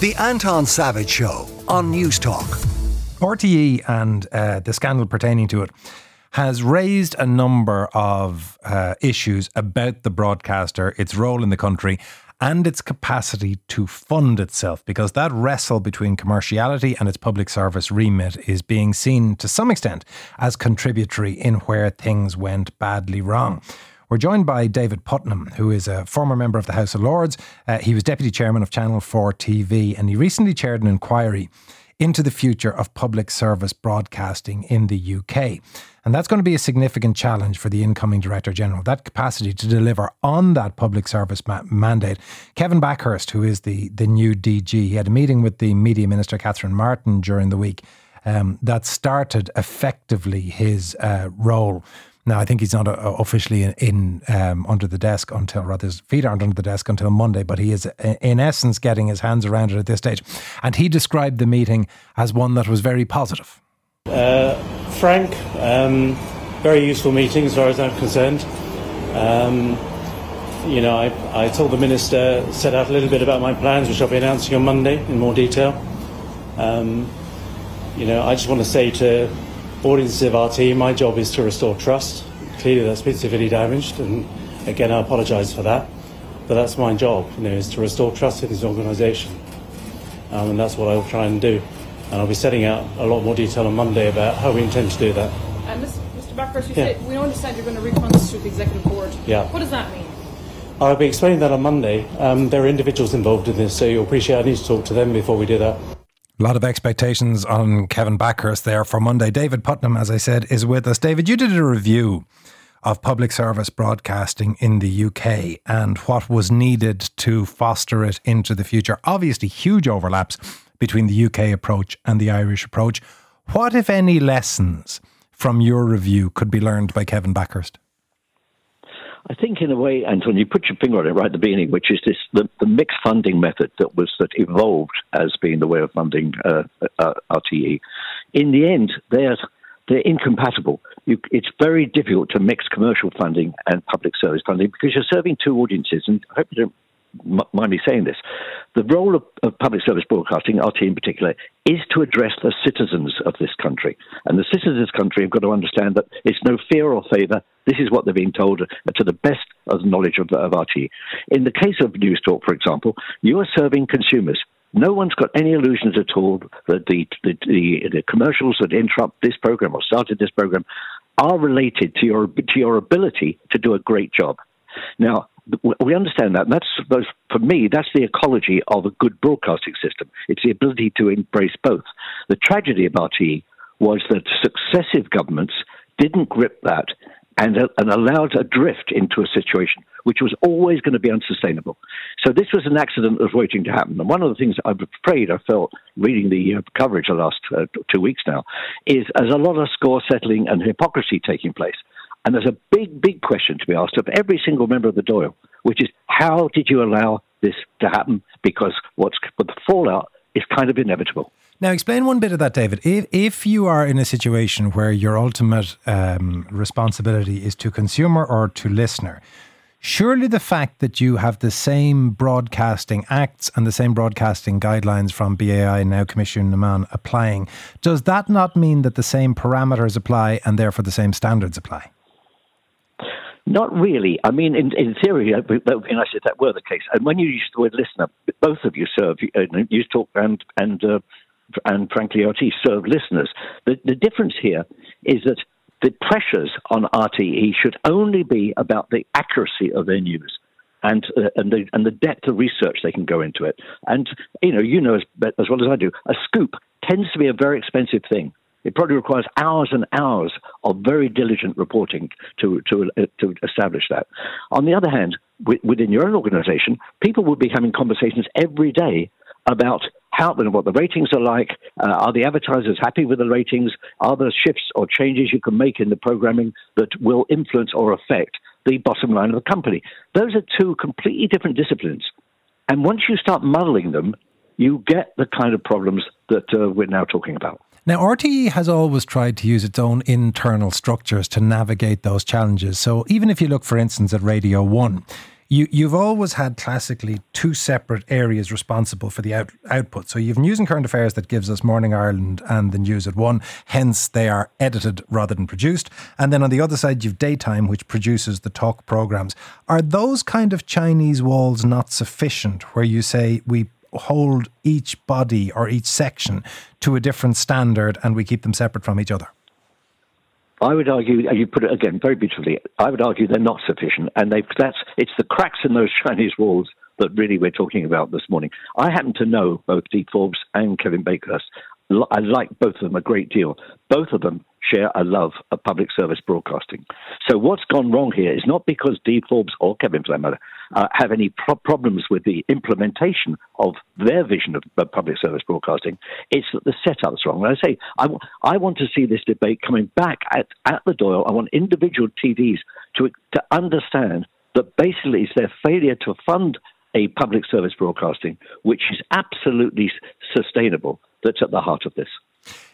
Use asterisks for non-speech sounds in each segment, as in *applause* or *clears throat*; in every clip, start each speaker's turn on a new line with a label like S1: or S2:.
S1: The Anton Savage Show on Newstalk.
S2: RTE and uh, the scandal pertaining to it has raised a number of uh, issues about the broadcaster, its role in the country, and its capacity to fund itself, because that wrestle between commerciality and its public service remit is being seen to some extent as contributory in where things went badly wrong. We're joined by David Puttnam, who is a former member of the House of Lords. Uh, he was deputy chairman of Channel 4 TV, and he recently chaired an inquiry into the future of public service broadcasting in the UK. And that's going to be a significant challenge for the incoming Director General, that capacity to deliver on that public service ma- mandate. Kevin Bakhurst, who is the, the new DG, he had a meeting with the Media Minister, Catherine Martin, during the week um, that started effectively his uh, role. Now, I think he's not uh, officially in, in um, under the desk until, rather, his feet aren't under the desk until Monday, but he is, uh, in essence, getting his hands around it at this stage. And he described the meeting as one that was very positive.
S3: Uh, frank, um, very useful meeting as far as I'm concerned. Um, you know, I, I told the minister, set out a little bit about my plans, which I'll be announcing on Monday in more detail. Um, you know, I just want to say to audiences of RTE, my job is to restore trust. Clearly, that's been severely damaged, and again, I apologise for that. But that's my job, you know, is to restore trust in this organisation, um, and that's what I'll try and do. And I'll be setting out a lot more detail on Monday about how we intend to do that.
S4: And Mr. Bakhurst, you
S3: Yeah.
S4: said we don't understand you're going to reconstitute the executive board.
S3: Yeah.
S4: What does that mean?
S3: I'll be explaining that on Monday. Um, there are individuals involved in this, so you'll appreciate I need to talk to them before we do that.
S2: A lot of expectations on Kevin Bakhurst there for Monday. David Puttnam, as I said, is with us. David, you did a review of public service broadcasting in the UK and what was needed to foster it into the future. Obviously, huge overlaps between the UK approach and the Irish approach. What, if any, lessons from your review could be learned by Kevin Bakhurst?
S5: I think, in a way, Anton, you put your finger on it right at the beginning, which is this the, the mixed funding method that was that evolved as being the way of funding uh, uh, RTE. In the end, they're they're incompatible. You, it's very difficult to mix commercial funding and public service funding because you're serving two audiences. And I hope you don't mind me saying this. The role of, of public service broadcasting, RTE in particular, is to address the citizens of this country. And the citizens of this country have got to understand that it's no fear or favour. This is what they're being told uh, to the best of the knowledge of, of RTE. In the case of Newstalk, for example, you are serving consumers. No one's got any illusions at all that the, the, the, the commercials that interrupt this program or started this program are related to your, to your ability to do a great job. Now, we understand that. And that's those, for me, that's the ecology of a good broadcasting system. It's the ability to embrace both. The tragedy of RTE was that successive governments didn't grip that and, uh, and allowed a drift into a situation which was always going to be unsustainable. So this was an accident that was waiting to happen. And one of the things I'm afraid I felt reading the uh, coverage the last uh, two weeks now is there's a lot of score settling and hypocrisy taking place. And there's a big, big question to be asked of every single member of the Dáil, which is how did you allow this to happen? Because what's but the fallout is kind of inevitable.
S2: Now, explain one bit of that, David. If, if you are in a situation where your ultimate um, responsibility is to consumer or to listener, surely the fact that you have the same broadcasting acts and the same broadcasting guidelines from BAI, now Coimisiún na Meán, applying, does that not mean that the same parameters apply and therefore the same standards apply?
S5: Not really. I mean, in, in theory, uh, and I said that were the case. And when you use the word listener, both of you serve, uh, you talk and, and, uh, and frankly, RTE serve listeners. The, the difference here is that the pressures on RTE should only be about the accuracy of their news. And, uh, and, the, and the depth of research they can go into it. And, you know, you know as, as well as I do, a scoop tends to be a very expensive thing. It probably requires hours and hours of very diligent reporting to to uh, to establish that. On the other hand, w- within your own organisation, people would be having conversations every day about how and what the ratings are like. Uh, are the advertisers happy with the ratings? Are there shifts or changes you can make in the programming that will influence or affect the bottom line of the company? Those are two completely different disciplines. And once you start muddling them, you get the kind of problems that uh, we're now talking about.
S2: Now, RTE has always tried to use its own internal structures to navigate those challenges. So, even if you look, for instance, at Radio 1, You, you've always had classically two separate areas responsible for the out, output. So you've news and current affairs that gives us Morning Ireland and the news at one. Hence, they are edited rather than produced. And then on the other side, you've daytime, which produces the talk programs. Are those kind of Chinese walls not sufficient, where you say we hold each body or each section to a different standard and we keep them separate from each other?
S5: I would argue, you put it again very beautifully. I would argue they're not sufficient, and that's it's the cracks in those *laughs* Chinese walls that really we're talking about this morning. I happen to know both Dee Forbes and Kevin Bakhurst. I like both of them a great deal. Both of them share a love of public service broadcasting. So what's gone wrong here is not because Dee Forbes or Kevin, for uh, have any pro- problems with the implementation of their vision of, of public service broadcasting. It's that the setup's wrong. And I say I, w- I want to see this debate coming back at, at the Dáil. I want individual TVs to to understand that basically it's their failure to fund a public service broadcasting, which is absolutely sustainable, that's at the heart of this.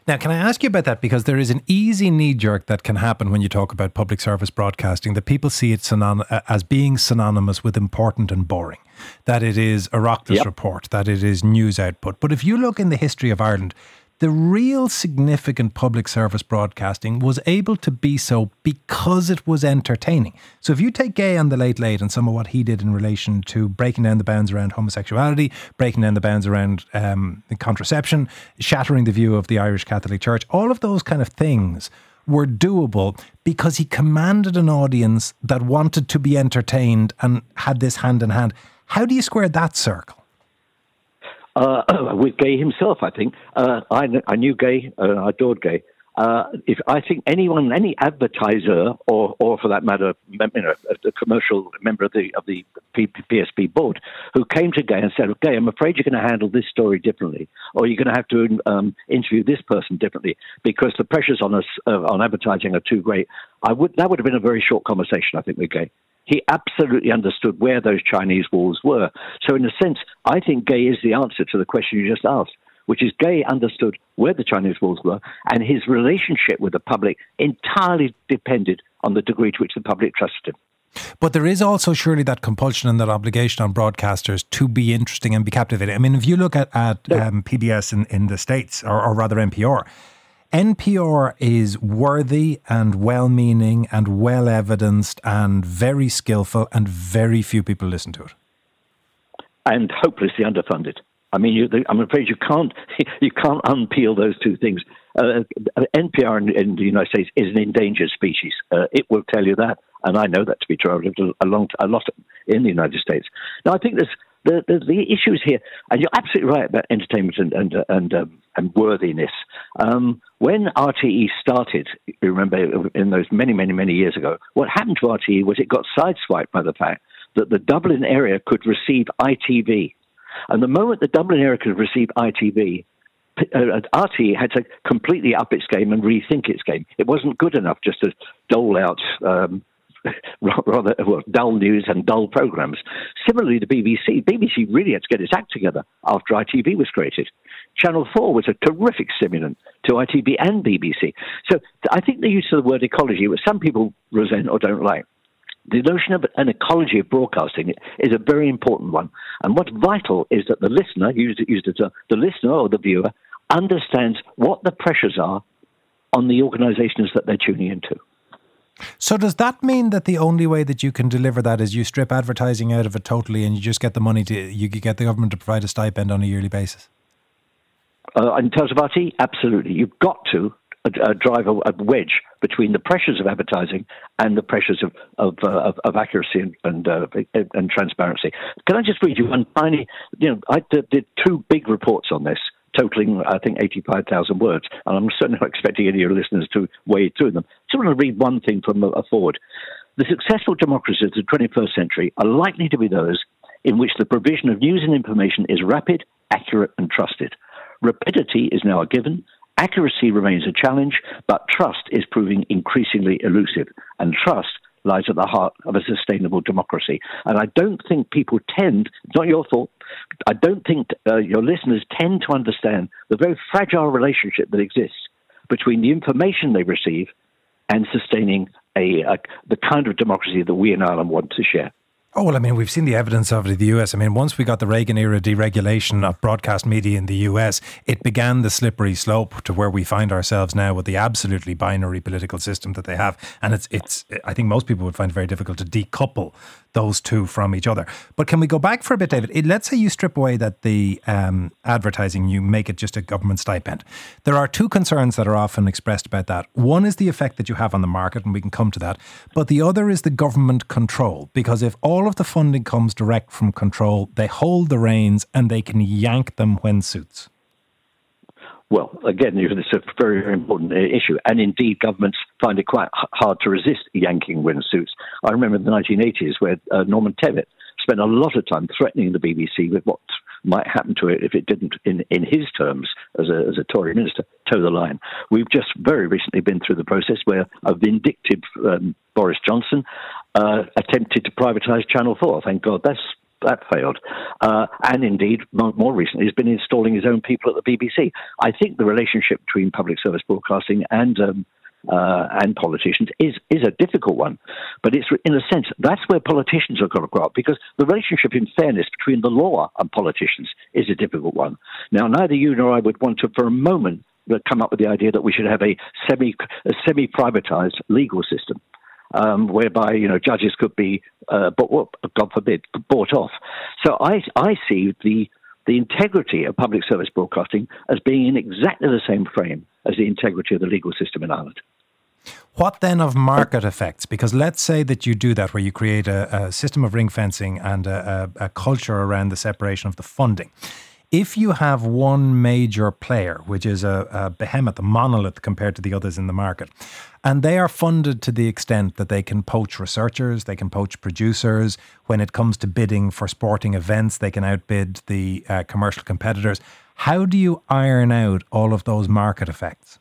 S2: Now, can I ask you about that? Because there is an easy knee jerk that can happen when you talk about public service broadcasting that people see it synon- uh, as being synonymous with important and boring, that it is a Oireachtas yep. report, that it is news output. But if you look in the history of Ireland, the real significant public service broadcasting was able to be so because it was entertaining. So if you take Gay on the Late Late and some of what he did in relation to breaking down the bounds around homosexuality, breaking down the bounds around um, contraception, shattering the view of the Irish Catholic Church, all of those kind of things were doable because he commanded an audience that wanted to be entertained and had this hand in hand. How do you square that circle?
S5: Uh, *clears throat* with Gay himself. I think uh, I, I knew Gay, uh, I adored Gay. Uh, if I think anyone, any advertiser, or, or for that matter, you know, a, commercial member of the of the PSB board, who came to Gay and said, "Gay, I'm afraid you're going to handle this story differently, or you're going to have to um, interview this person differently because the pressures on us uh, on advertising are too great." I would that would have been a very short conversation, I think, with Gay he absolutely understood where those Chinese walls were. So, in a sense, I think Gay is the answer to the question you just asked, which is Gay understood where the Chinese walls were, and his relationship with the public entirely depended on the degree to which the public trusted him.
S2: But there is also surely that compulsion and that obligation on broadcasters to be interesting and be captivating. I mean, if you look at, at um, PBS in, in the States, or, or rather NPR, NPR is worthy and well meaning and well evidenced and very skillful, and very few people listen to it.
S5: And hopelessly underfunded. I mean, you, I'm afraid you can't *laughs* you can't unpeel those two things. Uh, NPR in, in, the United States is an endangered species. Uh, it will tell you that, and I know that to be true. I've lived a, long, a lot in the United States. Now, I think there's the, the, the issues here, and you're absolutely right about entertainment and and and, um, and worthiness. Um, when RTE started, you remember in those many many many years ago, what happened to RTE was it got sideswiped by the fact that the Dublin area could receive ITV, and the moment the Dublin area could receive ITV, uh, RTE had to completely up its game and rethink its game. It wasn't good enough just to dole out um, *laughs* rather well, dull news and dull programs. Similarly, the BBC. BBC really had to get its act together after ITV was created. Channel 4 was a terrific stimulant to ITV and BBC. So I think the use of the word ecology, which some people resent or don't like, the notion of an ecology of broadcasting is a very important one. And what's vital is that the listener, used, used it, the listener or the viewer, understands what the pressures are on the organizations that they're tuning into.
S2: So does that mean that the only way that you can deliver that is you strip advertising out of it totally, and you just get the money to you get the government to provide a stipend on a yearly basis?
S5: Uh, in terms of RTE, absolutely. You've got to uh, uh, drive a, wedge between the pressures of advertising and the pressures of of, uh, of, of, accuracy and and, uh, and, transparency. Can I just read you one tiny? You know, I did, did two big reports on this totaling, I think, 85,000 words. And I'm certainly not expecting any of your listeners to wade through them. So I want to read one thing from uh, a forward. The successful democracies of the 21st century are likely to be those in which the provision of news and information is rapid, accurate, and trusted. Rapidity is now a given, accuracy remains a challenge, but trust is proving increasingly elusive. And trust lies at the heart of a sustainable democracy. And I don't think people tend, it's not your fault, I don't think uh, your listeners tend to understand the very fragile relationship that exists between the information they receive and sustaining a, a, the kind of democracy that we in Ireland want to share.
S2: Oh, well, I mean, we've seen the evidence of it in the US. I mean, once we got the Reagan era deregulation of broadcast media in the US, it began the slippery slope to where we find ourselves now with the absolutely binary political system that they have. And it's, it's I think most people would find it very difficult to decouple those two from each other. But can we go back for a bit, David? Let's say you strip away that the um, advertising, you make it just a government stipend. There are two concerns that are often expressed about that. One is the effect that you have on the market, and we can come to that. But the other is the government control, because if all of the funding comes direct from control, they hold the reins and they can yank them when suits.
S5: Well, again, it's a very, very important uh, issue. And indeed, governments find it quite hard to resist yanking windsuits. I remember in the 1980s where uh, Norman Tebbit spent a lot of time threatening the BBC with what might happen to it if it didn't, in, in his terms, as a, as a Tory minister, toe the line. We've just very recently been through the process where a vindictive um, Boris Johnson uh, attempted to privatise Channel 4. Thank God that's that failed. Uh, and indeed, more, recently, has been installing his own people at the BBC. I think the relationship between public service broadcasting and um, uh, and politicians is is a difficult one, but it's in a sense that's where politicians have got to grow up because the relationship, in fairness, between the law and politicians is a difficult one. Now, neither you nor I would want to, for a moment, come up with the idea that we should have a semi a semi privatized legal system um, whereby you know judges could be, uh, God forbid, bought off. So I I see the the integrity of public service broadcasting as being in exactly the same frame as the integrity of the legal system in Ireland.
S2: What then of market effects? Because let's say that you do that, where you create a, a system of ring fencing and a, a, a culture around the separation of the funding if you have one major player, which is a, a, behemoth, a monolith compared to the others in the market, and they are funded to the extent that they can poach researchers, they can poach producers. When it comes to bidding for sporting events, they can outbid the uh, commercial competitors. How do you iron out all of those market effects?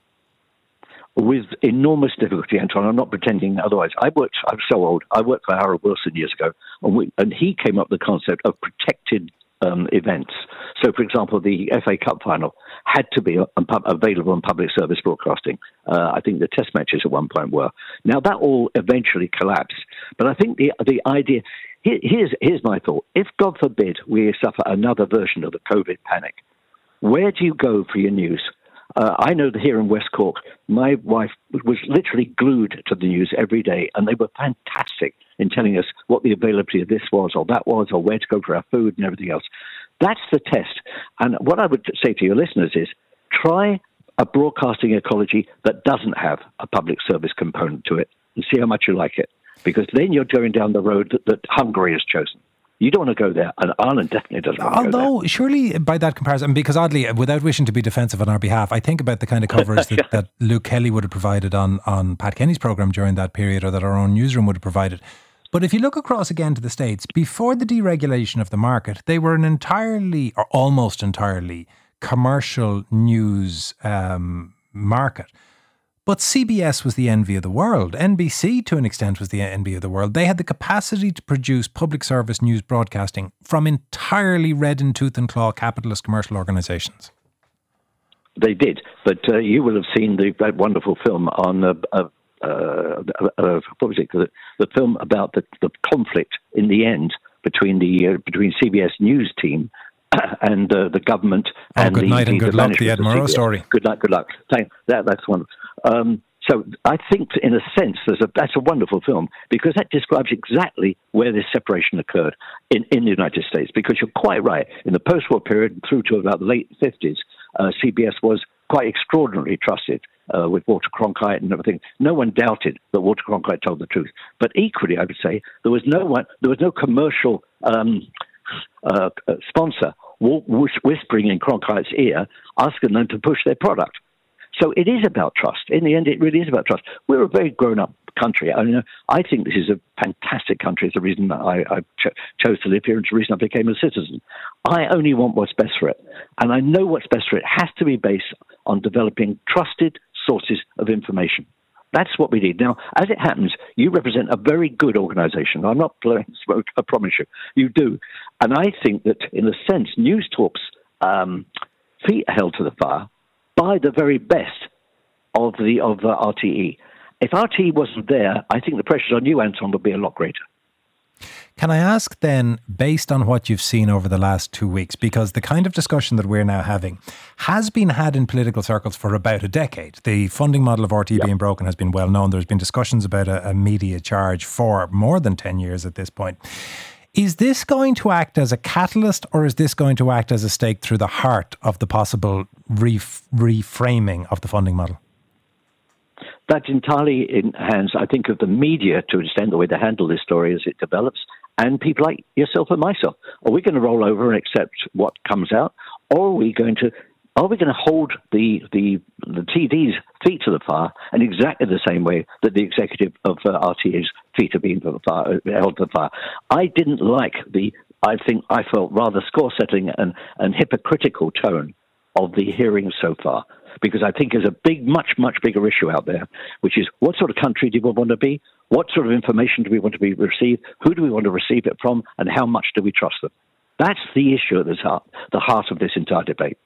S5: With enormous difficulty, Anton. I'm not pretending otherwise. I worked. I'm so old. I worked for Harold Wilson years ago, and, we, and he came up with the concept of protected um, events. So, for example, the FA Cup final had to be available on public service broadcasting. Uh, I think the test matches at one point were. Now, that all eventually collapsed. But I think the, the idea here's, here's my thought. If, God forbid, we suffer another version of the COVID panic, where do you go for your news? Uh, I know that here in West Cork, my wife was literally glued to the news every day, and they were fantastic in telling us what the availability of this was or that was, or where to go for our food and everything else. That's the test. And what I would say to your listeners is try a broadcasting ecology that doesn't have a public service component to it and see how much you like it. Because then you're going down the road that, that Hungary has chosen. You don't want to go there, and Ireland definitely doesn't.
S2: Although, surely by that comparison, because oddly, without wishing to be defensive on our behalf, I think about the kind of coverage *laughs* that, that Luke Kelly would have provided on on Pat Kenny's program during that period, or that our own newsroom would have provided. But if you look across again to the States, before the deregulation of the market, they were an entirely or almost entirely commercial news um, market. But CBS was the envy of the world. NBC, to an extent, was the envy of the world. They had the capacity to produce public service news broadcasting from entirely red in tooth and claw capitalist commercial organisations.
S5: They did, but uh, you will have seen the, that wonderful film on uh, uh, uh, uh, what was it? The, the film about the, the conflict in the end between the uh, between CBS News team *coughs* and uh, the government.
S2: Oh,
S5: and
S2: good
S5: the,
S2: night and good luck. The Ed Murrow story.
S5: Good luck. Good luck. Thank, that, that's one. Um, so I think, in a sense, a, that's a wonderful film because that describes exactly where this separation occurred in, in the United States. Because you're quite right. In the post-war period through to about the late 50s, uh, CBS was quite extraordinarily trusted uh, with Walter Cronkite and everything. No one doubted that Walter Cronkite told the truth. But equally, I would say there was no one, there was no commercial um, uh, sponsor whispering in Cronkite's ear, asking them to push their product. So it is about trust. In the end, it really is about trust. We're a very grown-up country. I mean, I think this is a fantastic country. It's the reason I, I ch- chose to live here. It's the reason I became a citizen. I only want what's best for it, and I know what's best for it has to be based on developing trusted sources of information. That's what we need. Now, as it happens, you represent a very good organization. I'm not blowing *laughs* smoke, I promise you. You do. And I think that, in a sense, Newstalk's um, feet held to the fire by the very best of the of uh, RTE. If RTE wasn't there, I think the pressures on you, Anton, would be a lot greater.
S2: Can I ask then, based on what you've seen over the last two weeks, because the kind of discussion that we're now having has been had in political circles for about a decade. The funding model of RTE yep. being broken has been well known. There's been discussions about a, a media charge for more than 10 years at this point. Is this going to act as a catalyst or is this going to act as a stake through the heart of the possible ref- reframing of the funding model?
S5: That's entirely in hands, I think, of the media to understand the way they handle this story as it develops, and people like yourself and myself. Are we going to roll over and accept what comes out, or are we going to are we going to hold the, the, the TD's feet to the fire in exactly the same way that the executive of uh, RTE's feet to the fire, held to the fire? I didn't like the, I think I felt rather score setting and, and hypocritical tone of the hearings so far. Because I think there's a big, much, much bigger issue out there, which is what sort of country do we want to be? What sort of information do we want to be received? Who do we want to receive it from? And how much do we trust them? That's the issue at the heart, the heart of this entire debate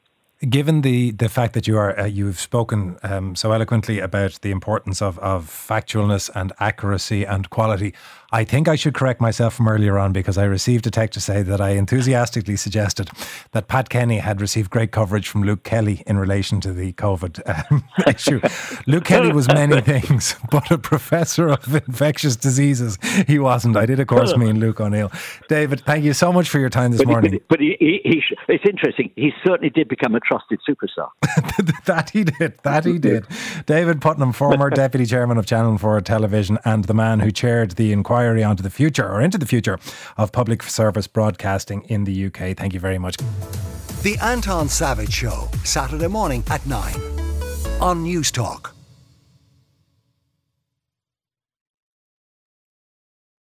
S2: given the the fact that you are uh, you've spoken um, so eloquently about the importance of of factualness and accuracy and quality, I think I should correct myself from earlier on because I received a text to say that I enthusiastically suggested that Pat Kenny had received great coverage from Luke Kelly in relation to the COVID um, *laughs* issue. Luke Kelly was many *laughs* things, but a professor of infectious diseases, he wasn't. I did, of course, mean Luke O'Neill. David, thank you so much for your time this
S5: but
S2: morning.
S5: He, but he, he, it's interesting. He certainly did become a trusted superstar. *laughs*
S2: that he did. That he did. David Puttnam, former *laughs* deputy chairman of Channel 4 Television and the man who chaired the inquiry inquiry onto the future or into the future of public service broadcasting in the UK. Thank you very much.
S1: The Anton Savage Show, Saturday morning at 9 on Newstalk.